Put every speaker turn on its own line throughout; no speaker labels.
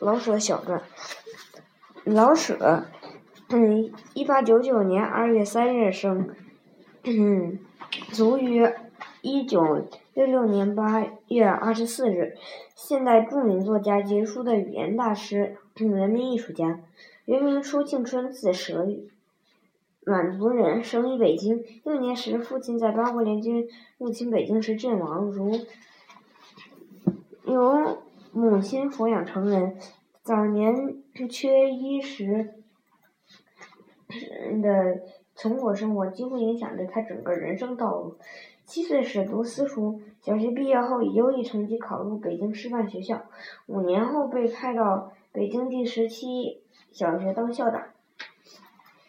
老舍小传。老舍，嗯，一八九九年二月三日生，嗯，卒于一九六六年八月二十四日。现代著名作家、杰出的语言大师、人民艺术家。原名舒庆春，字舍予，满族人，生于北京。幼年时，父亲在八国联军入侵北京时阵亡，如由母亲抚养成人。早年缺衣食的穷苦生活几乎影响着他整个人生道路。七岁时读私塾，小学毕业后以优异成绩考入北京师范学校，五年后被派到北京第十七小学当校长。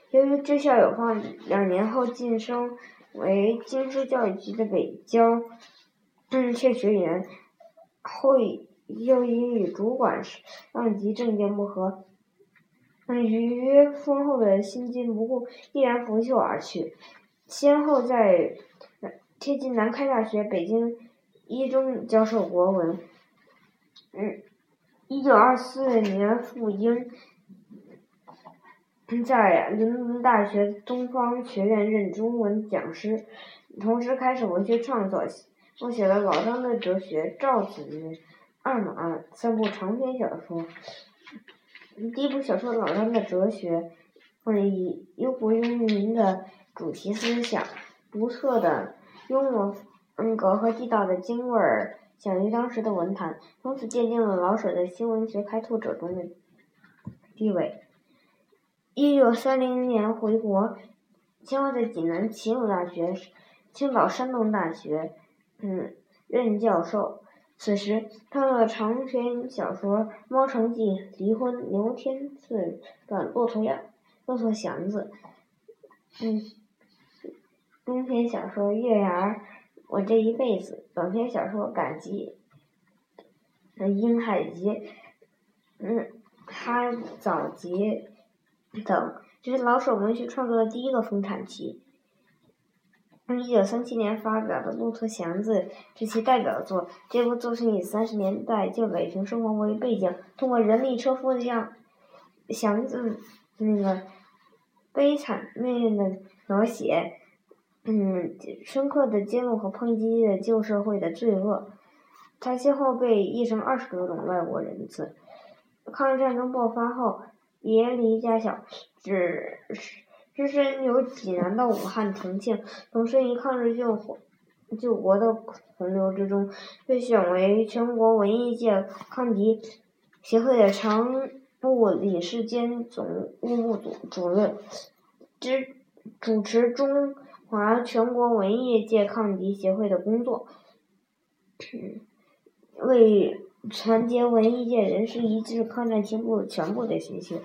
由于支校有方，两年后晋升为京师教育局的北郊正确学员，后又因与主管上级政见不合，于丰厚的薪金不顾，毅然拂袖而去。先后在天津南开大学、北京一中教授国文。嗯，一九二四年赴英，在伦敦大学东方学院任中文讲师，同时开始文学创作，我写了老张的哲学、赵子云。二马三部长篇小说，第一部小说《老张的哲学》，或者以忧国忧民的主题思想，独特的幽默风格和地道的京味儿，享誉当时的文坛，从此奠定了老舍的新文学开拓者中的地位。一九三零年回国，先后在济南齐鲁大学、青岛山东大学，嗯，任教授。此时，他的长篇小说《猫城记》《离婚》《牛天赐的骆驼呀，骆驼祥子》，嗯，中篇小说《月牙儿》，我这一辈子，短篇小说《赶集》，《阴海集》，嗯，《哈早集》等，这是老舍文学创作的第一个丰产期。一九三七年发表的《骆驼祥子》是其代表作。这部作品以三十年代旧北平生活为背景，通过人力车夫这样祥子那个悲惨命运的描写，嗯，深刻的揭露和抨击了旧社会的罪恶。他先后被译成二十多种外国人字。抗日战争爆发后，爷离家小，只是只身由济南到武汉、重庆，投身于抗日救火、救国的洪流之中，被选为全国文艺界抗敌协会的常务理事兼总务部主主任，之主持中华全国文艺界抗敌协会的工作，为团结文艺界人士一致抗战进步全部的心血。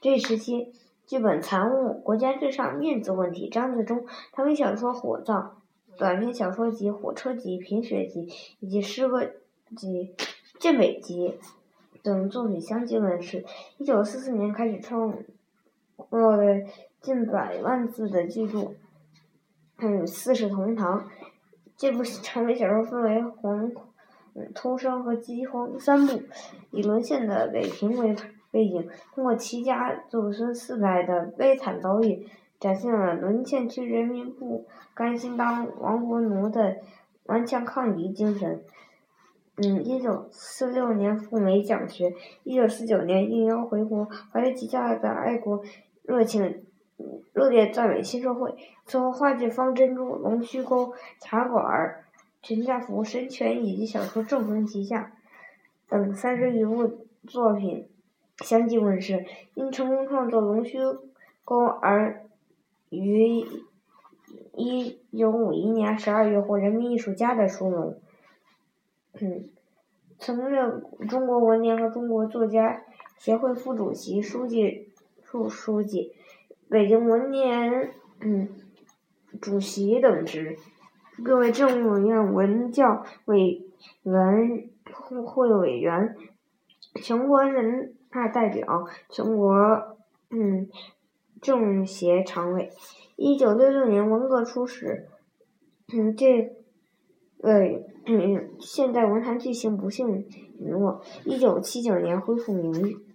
这时期。剧本残物、国家至上、面子问题、张自忠、长篇小说《火葬》、短篇小说集《火车集》《贫血集》以及诗歌集《健美集》等作品相继问世。一九四四年开始创作了近百万字的巨著《嗯四世同堂》。这部长篇小说分为红、偷生和饥荒三部，以沦陷的北平为。背景通过齐家祖孙四代的悲惨遭遇，展现了沦陷区人民不甘心当亡国奴的顽强抗敌精神。嗯，一九四六年赴美讲学，一九四九年应邀回国，怀着极大的爱国热情，热烈赞美新社会。此后，话剧《方珍珠》《龙须沟》《茶馆》《全家福》《神拳》以及小说《正逢旗下》等三十余部作品。相继问世，因成功创作《龙须沟》而于一九五一年十二月获人民艺术家的殊荣。嗯曾任中国文联和中国作家协会副主席、书记处书记、北京文联嗯主席等职，各位政务院文教委员会委员，全国人。他代表全国嗯政协常委。一九六六年文革初时，嗯这呃嗯现代文坛巨星不幸陨落。一九七九年恢复名誉。